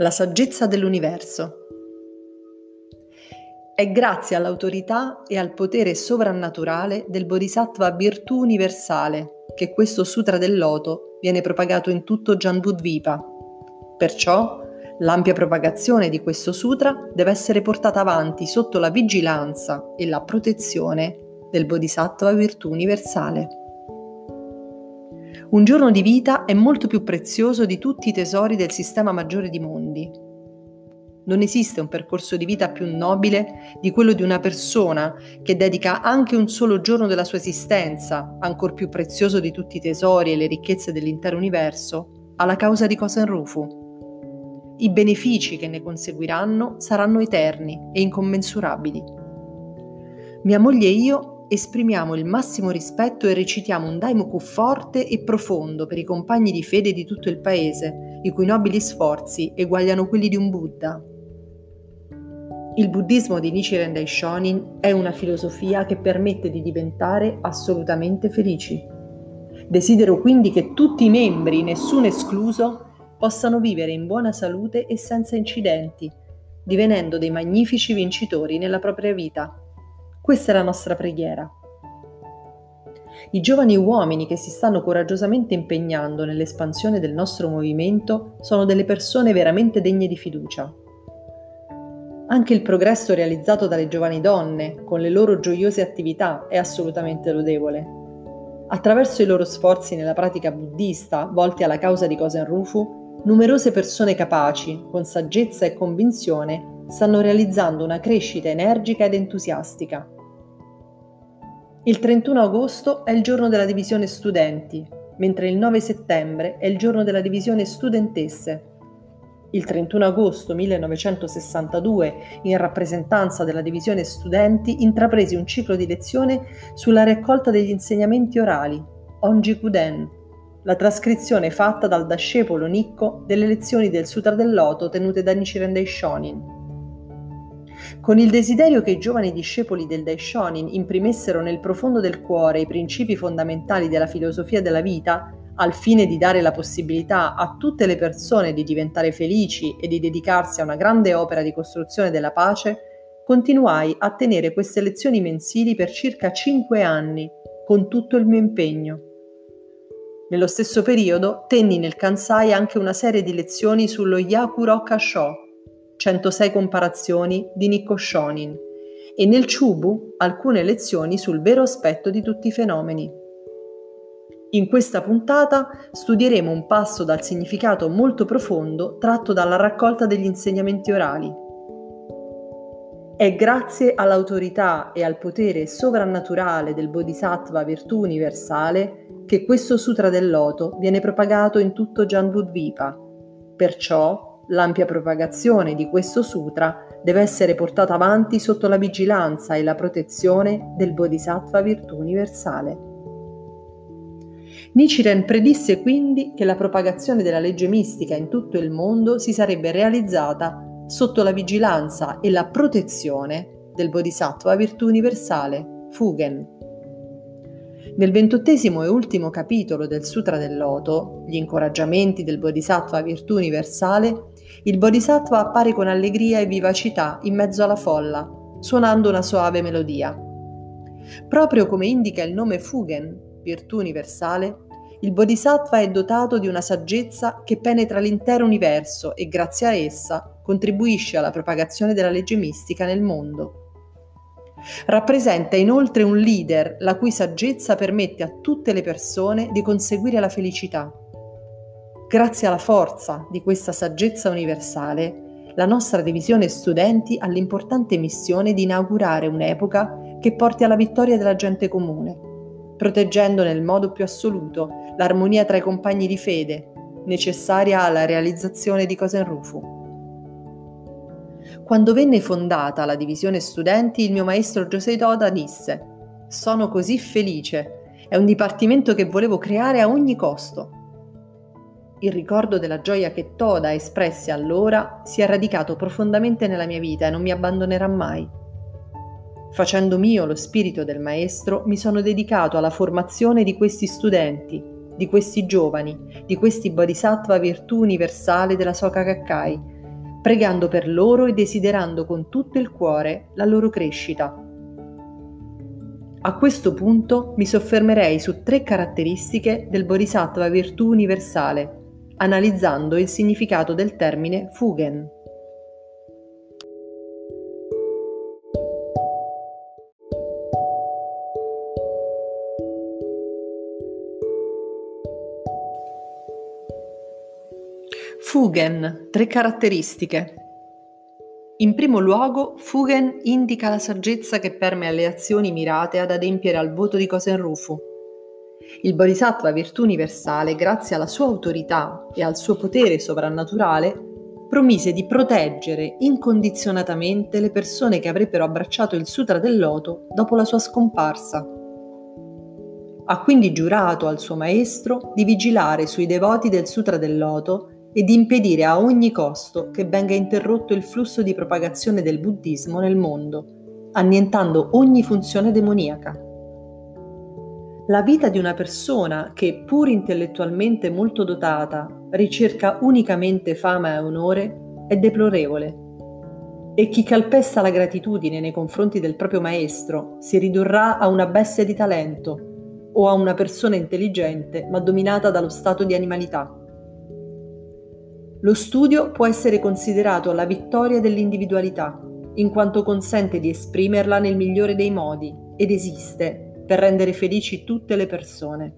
La saggezza dell'universo. È grazie all'autorità e al potere sovrannaturale del Bodhisattva virtù universale che questo Sutra del Loto viene propagato in tutto Jambudvipa. Perciò l'ampia propagazione di questo sutra deve essere portata avanti sotto la vigilanza e la protezione del Bodhisattva virtù universale. Un giorno di vita è molto più prezioso di tutti i tesori del sistema maggiore di mondi. Non esiste un percorso di vita più nobile di quello di una persona che dedica anche un solo giorno della sua esistenza, ancor più prezioso di tutti i tesori e le ricchezze dell'intero universo, alla causa di Kosen Rufu. I benefici che ne conseguiranno saranno eterni e incommensurabili. Mia moglie e io esprimiamo il massimo rispetto e recitiamo un daimoku forte e profondo per i compagni di fede di tutto il paese, i cui nobili sforzi eguagliano quelli di un Buddha. Il buddismo di Nichiren Daishonin è una filosofia che permette di diventare assolutamente felici. Desidero quindi che tutti i membri, nessuno escluso, possano vivere in buona salute e senza incidenti, divenendo dei magnifici vincitori nella propria vita. Questa è la nostra preghiera. I giovani uomini che si stanno coraggiosamente impegnando nell'espansione del nostro movimento sono delle persone veramente degne di fiducia. Anche il progresso realizzato dalle giovani donne, con le loro gioiose attività, è assolutamente lodevole. Attraverso i loro sforzi nella pratica buddista, volti alla causa di Kosen Rufu, numerose persone capaci, con saggezza e convinzione, stanno realizzando una crescita energica ed entusiastica. Il 31 agosto è il giorno della divisione studenti, mentre il 9 settembre è il giorno della divisione studentesse. Il 31 agosto 1962, in rappresentanza della divisione studenti, intrapresi un ciclo di lezione sulla raccolta degli insegnamenti orali, Onjikuden, la trascrizione fatta dal dascepolo Nikko delle lezioni del Sutra del Loto tenute da Nichiren Daishonin. Con il desiderio che i giovani discepoli del Daishonin imprimessero nel profondo del cuore i principi fondamentali della filosofia della vita, al fine di dare la possibilità a tutte le persone di diventare felici e di dedicarsi a una grande opera di costruzione della pace, continuai a tenere queste lezioni mensili per circa cinque anni, con tutto il mio impegno. Nello stesso periodo tenni nel Kansai anche una serie di lezioni sullo Yaku Roka Sho, 106 comparazioni di Nikko Shonin e nel Chubu alcune lezioni sul vero aspetto di tutti i fenomeni. In questa puntata studieremo un passo dal significato molto profondo tratto dalla raccolta degli insegnamenti orali. È grazie all'autorità e al potere sovrannaturale del Bodhisattva virtù universale che questo Sutra del Loto viene propagato in tutto Janbudvipa. Perciò L'ampia propagazione di questo sutra deve essere portata avanti sotto la vigilanza e la protezione del Bodhisattva virtù universale. Nichiren predisse quindi che la propagazione della legge mistica in tutto il mondo si sarebbe realizzata sotto la vigilanza e la protezione del Bodhisattva virtù universale, Fugen. Nel ventottesimo e ultimo capitolo del Sutra del Loto, gli incoraggiamenti del Bodhisattva virtù universale, il Bodhisattva appare con allegria e vivacità in mezzo alla folla, suonando una soave melodia. Proprio come indica il nome Fugen, virtù universale, il Bodhisattva è dotato di una saggezza che penetra l'intero universo e grazie a essa contribuisce alla propagazione della legge mistica nel mondo. Rappresenta inoltre un leader la cui saggezza permette a tutte le persone di conseguire la felicità. Grazie alla forza di questa saggezza universale, la nostra divisione studenti ha l'importante missione di inaugurare un'epoca che porti alla vittoria della gente comune, proteggendo nel modo più assoluto l'armonia tra i compagni di fede, necessaria alla realizzazione di Kosenrufu. Quando venne fondata la divisione studenti, il mio maestro Josei Toda disse: Sono così felice, è un dipartimento che volevo creare a ogni costo. Il ricordo della gioia che Toda espresse allora si è radicato profondamente nella mia vita e non mi abbandonerà mai. Facendo mio lo spirito del maestro, mi sono dedicato alla formazione di questi studenti, di questi giovani, di questi bodhisattva virtù universale della Soka Kakkai, pregando per loro e desiderando con tutto il cuore la loro crescita. A questo punto mi soffermerei su tre caratteristiche del Bodhisattva virtù universale, analizzando il significato del termine Fugen. Fugen, tre caratteristiche. In primo luogo, Fugen indica la saggezza che permea le azioni mirate ad adempiere al voto di Kosen-Rufu. Il Bodhisattva virtù universale, grazie alla sua autorità e al suo potere sovrannaturale, promise di proteggere incondizionatamente le persone che avrebbero abbracciato il Sutra del Loto dopo la sua scomparsa. Ha quindi giurato al suo maestro di vigilare sui devoti del Sutra del Loto e di impedire a ogni costo che venga interrotto il flusso di propagazione del buddismo nel mondo, annientando ogni funzione demoniaca. La vita di una persona che, pur intellettualmente molto dotata, ricerca unicamente fama e onore, è deplorevole. E chi calpesta la gratitudine nei confronti del proprio maestro si ridurrà a una bestia di talento o a una persona intelligente ma dominata dallo stato di animalità. Lo studio può essere considerato la vittoria dell'individualità, in quanto consente di esprimerla nel migliore dei modi ed esiste per rendere felici tutte le persone.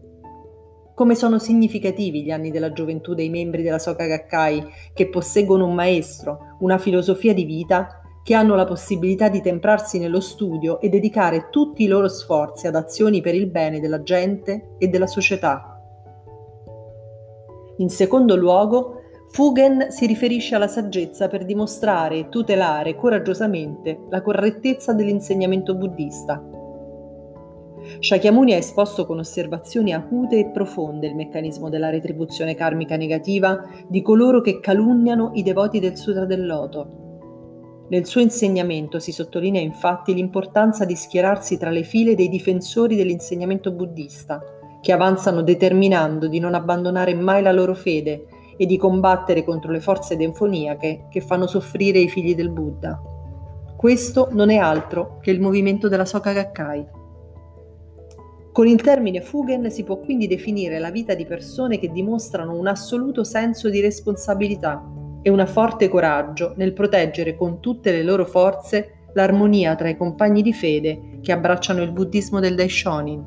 Come sono significativi gli anni della gioventù dei membri della Soka Gakkai che posseggono un maestro, una filosofia di vita, che hanno la possibilità di temprarsi nello studio e dedicare tutti i loro sforzi ad azioni per il bene della gente e della società. In secondo luogo, Fugen si riferisce alla saggezza per dimostrare e tutelare coraggiosamente la correttezza dell'insegnamento buddista. Shakyamuni ha esposto con osservazioni acute e profonde il meccanismo della retribuzione karmica negativa di coloro che calunniano i devoti del Sutra del Loto. Nel suo insegnamento si sottolinea infatti l'importanza di schierarsi tra le file dei difensori dell'insegnamento buddista, che avanzano determinando di non abbandonare mai la loro fede e di combattere contro le forze demoniache che fanno soffrire i figli del Buddha. Questo non è altro che il movimento della Soka Gakkai. Con il termine Fugen si può quindi definire la vita di persone che dimostrano un assoluto senso di responsabilità e un forte coraggio nel proteggere con tutte le loro forze l'armonia tra i compagni di fede che abbracciano il buddismo del Daishonin.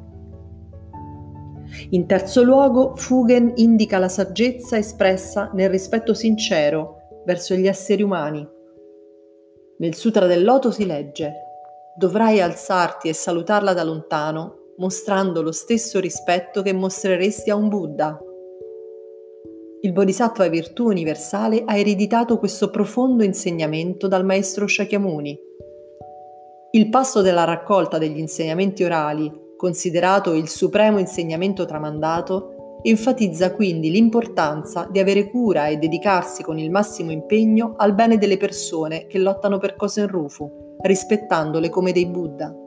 In terzo luogo, Fugen indica la saggezza espressa nel rispetto sincero verso gli esseri umani. Nel Sutra del Loto si legge: Dovrai alzarti e salutarla da lontano, mostrando lo stesso rispetto che mostreresti a un Buddha. Il Bodhisattva virtù universale ha ereditato questo profondo insegnamento dal maestro Shakyamuni. Il passo della raccolta degli insegnamenti orali considerato il supremo insegnamento tramandato, enfatizza quindi l'importanza di avere cura e dedicarsi con il massimo impegno al bene delle persone che lottano per Kosen-Rufu, rispettandole come dei Buddha.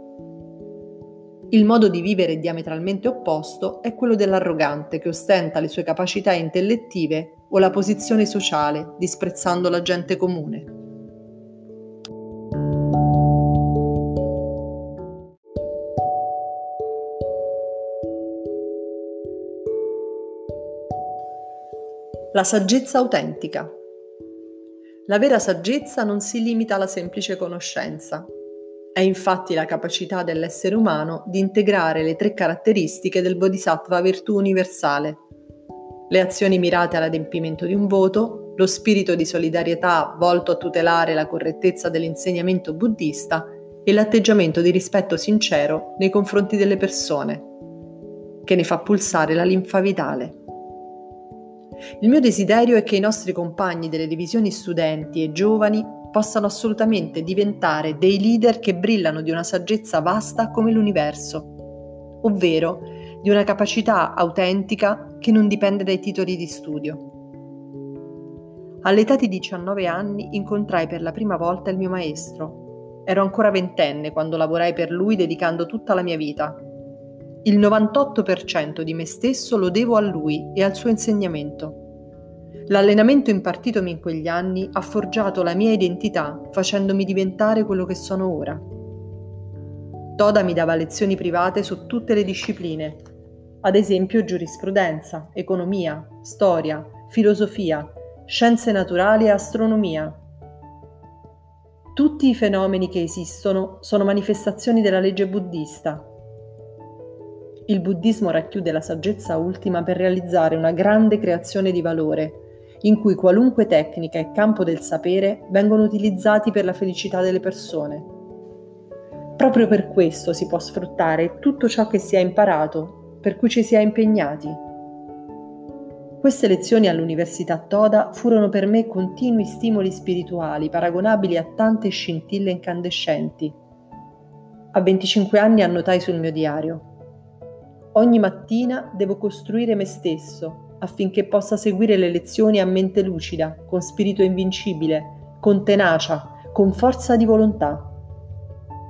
Il modo di vivere diametralmente opposto è quello dell'arrogante che ostenta le sue capacità intellettive o la posizione sociale, disprezzando la gente comune. La saggezza autentica. La vera saggezza non si limita alla semplice conoscenza. È infatti la capacità dell'essere umano di integrare le tre caratteristiche del Bodhisattva virtù universale. Le azioni mirate all'adempimento di un voto, lo spirito di solidarietà volto a tutelare la correttezza dell'insegnamento buddista e l'atteggiamento di rispetto sincero nei confronti delle persone, che ne fa pulsare la linfa vitale. Il mio desiderio è che i nostri compagni delle divisioni studenti e giovani possano assolutamente diventare dei leader che brillano di una saggezza vasta come l'universo, ovvero di una capacità autentica che non dipende dai titoli di studio. All'età di 19 anni incontrai per la prima volta il mio maestro. Ero ancora ventenne quando lavorai per lui dedicando tutta la mia vita il 98% di me stesso lo devo a lui e al suo insegnamento. L'allenamento impartitomi in quegli anni ha forgiato la mia identità facendomi diventare quello che sono ora. Toda mi dava lezioni private su tutte le discipline, ad esempio giurisprudenza, economia, storia, filosofia, scienze naturali e astronomia. Tutti i fenomeni che esistono sono manifestazioni della legge buddista. Il buddismo racchiude la saggezza ultima per realizzare una grande creazione di valore, in cui qualunque tecnica e campo del sapere vengono utilizzati per la felicità delle persone. Proprio per questo si può sfruttare tutto ciò che si è imparato, per cui ci si è impegnati. Queste lezioni all'Università Toda furono per me continui stimoli spirituali paragonabili a tante scintille incandescenti. A 25 anni annotai sul mio diario. Ogni mattina devo costruire me stesso affinché possa seguire le lezioni a mente lucida, con spirito invincibile, con tenacia, con forza di volontà.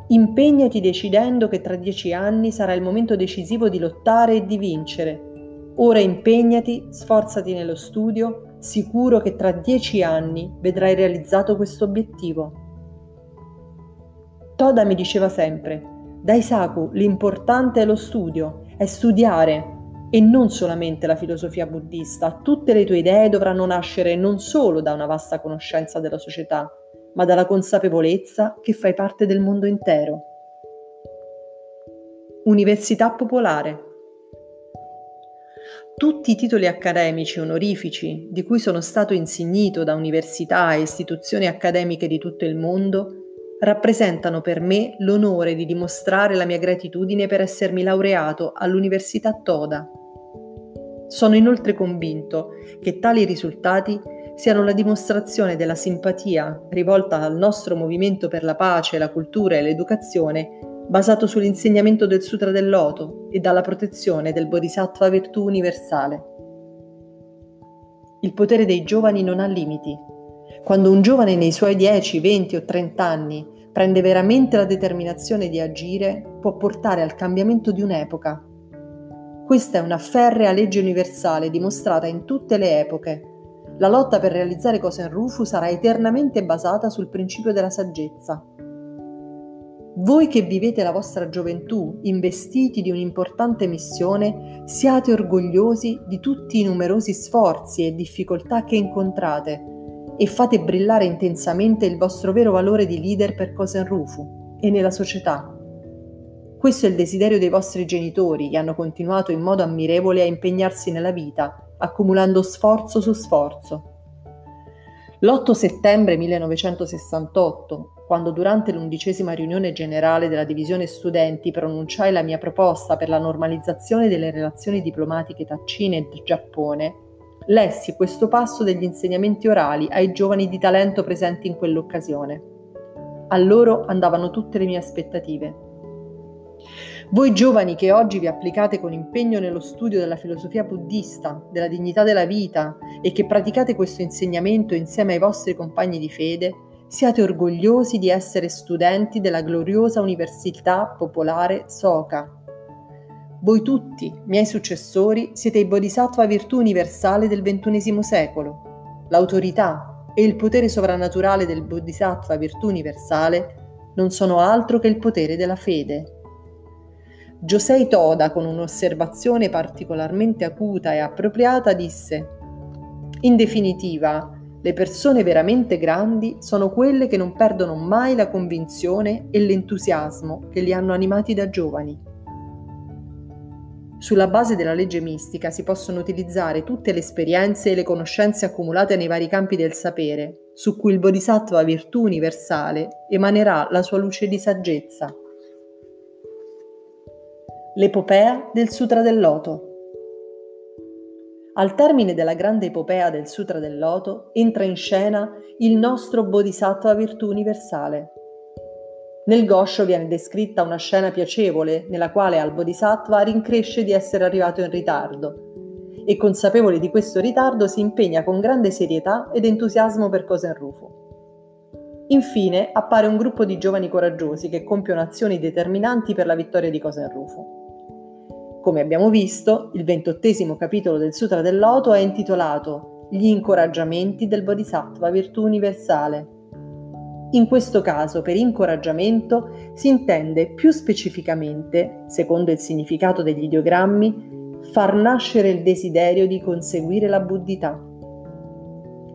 Impegnati decidendo che tra dieci anni sarà il momento decisivo di lottare e di vincere. Ora impegnati, sforzati nello studio, sicuro che tra dieci anni vedrai realizzato questo obiettivo. Toda mi diceva sempre, Daisaku, l'importante è lo studio, è studiare, e non solamente la filosofia buddista, tutte le tue idee dovranno nascere non solo da una vasta conoscenza della società, ma dalla consapevolezza che fai parte del mondo intero. Università popolare. Tutti i titoli accademici onorifici di cui sono stato insignito da università e istituzioni accademiche di tutto il mondo rappresentano per me l'onore di dimostrare la mia gratitudine per essermi laureato all'Università Toda sono inoltre convinto che tali risultati siano la dimostrazione della simpatia rivolta al nostro movimento per la pace, la cultura e l'educazione basato sull'insegnamento del Sutra del Loto e dalla protezione del Bodhisattva virtù universale. Il potere dei giovani non ha limiti. Quando un giovane nei suoi 10, 20 o 30 anni prende veramente la determinazione di agire, può portare al cambiamento di un'epoca questa è una ferrea legge universale dimostrata in tutte le epoche. La lotta per realizzare Kosen Rufu sarà eternamente basata sul principio della saggezza. Voi che vivete la vostra gioventù investiti di un'importante missione, siate orgogliosi di tutti i numerosi sforzi e difficoltà che incontrate e fate brillare intensamente il vostro vero valore di leader per Kosen Rufu e nella società. Questo è il desiderio dei vostri genitori che hanno continuato in modo ammirevole a impegnarsi nella vita, accumulando sforzo su sforzo. L'8 settembre 1968, quando durante l'undicesima riunione generale della divisione studenti pronunciai la mia proposta per la normalizzazione delle relazioni diplomatiche tra Cina e Giappone, lessi questo passo degli insegnamenti orali ai giovani di talento presenti in quell'occasione. A loro andavano tutte le mie aspettative. Voi giovani che oggi vi applicate con impegno nello studio della filosofia buddista, della dignità della vita e che praticate questo insegnamento insieme ai vostri compagni di fede, siate orgogliosi di essere studenti della gloriosa Università Popolare Soka. Voi tutti, miei successori, siete i bodhisattva virtù universale del XXI secolo. L'autorità e il potere sovrannaturale del bodhisattva virtù universale non sono altro che il potere della fede. Josei Toda, con un'osservazione particolarmente acuta e appropriata, disse In definitiva, le persone veramente grandi sono quelle che non perdono mai la convinzione e l'entusiasmo che li hanno animati da giovani. Sulla base della legge mistica si possono utilizzare tutte le esperienze e le conoscenze accumulate nei vari campi del sapere, su cui il Bodhisattva virtù universale emanerà la sua luce di saggezza. L'epopea del Sutra del Loto. Al termine della grande epopea del Sutra del Loto entra in scena il nostro Bodhisattva virtù universale. Nel Gosho viene descritta una scena piacevole nella quale al Bodhisattva rincresce di essere arrivato in ritardo e consapevole di questo ritardo si impegna con grande serietà ed entusiasmo per Kosen Rufu. Infine appare un gruppo di giovani coraggiosi che compiono azioni determinanti per la vittoria di Kosen Rufu. Come abbiamo visto, il ventottesimo capitolo del Sutra del Loto è intitolato gli incoraggiamenti del Bodhisattva virtù universale. In questo caso, per incoraggiamento si intende più specificamente, secondo il significato degli ideogrammi, far nascere il desiderio di conseguire la buddhità.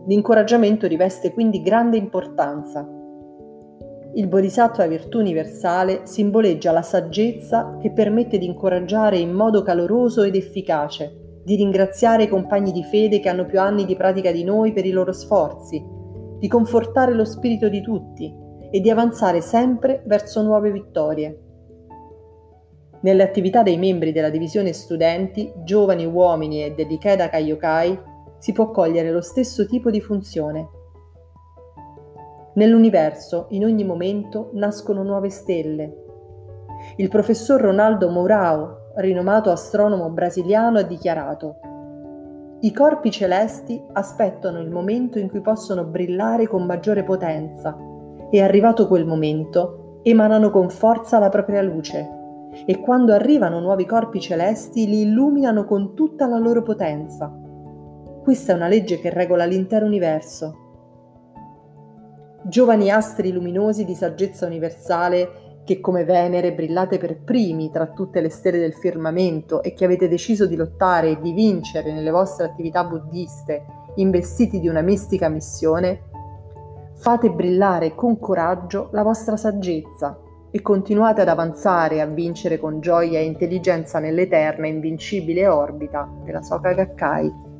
L'incoraggiamento riveste quindi grande importanza. Il Bodhisattva virtù universale simboleggia la saggezza che permette di incoraggiare in modo caloroso ed efficace, di ringraziare i compagni di fede che hanno più anni di pratica di noi per i loro sforzi, di confortare lo spirito di tutti e di avanzare sempre verso nuove vittorie. Nelle attività dei membri della divisione studenti, giovani uomini e dell'Ikeda Kaiokai si può cogliere lo stesso tipo di funzione. Nell'universo, in ogni momento, nascono nuove stelle. Il professor Ronaldo Mourao, rinomato astronomo brasiliano, ha dichiarato i corpi celesti aspettano il momento in cui possono brillare con maggiore potenza e arrivato quel momento emanano con forza la propria luce e quando arrivano nuovi corpi celesti li illuminano con tutta la loro potenza. Questa è una legge che regola l'intero universo. Giovani astri luminosi di saggezza universale che come Venere brillate per primi tra tutte le stelle del firmamento e che avete deciso di lottare e di vincere nelle vostre attività buddiste, investiti di una mistica missione, fate brillare con coraggio la vostra saggezza e continuate ad avanzare e a vincere con gioia e intelligenza nell'eterna e invincibile orbita della Soka Gakkai.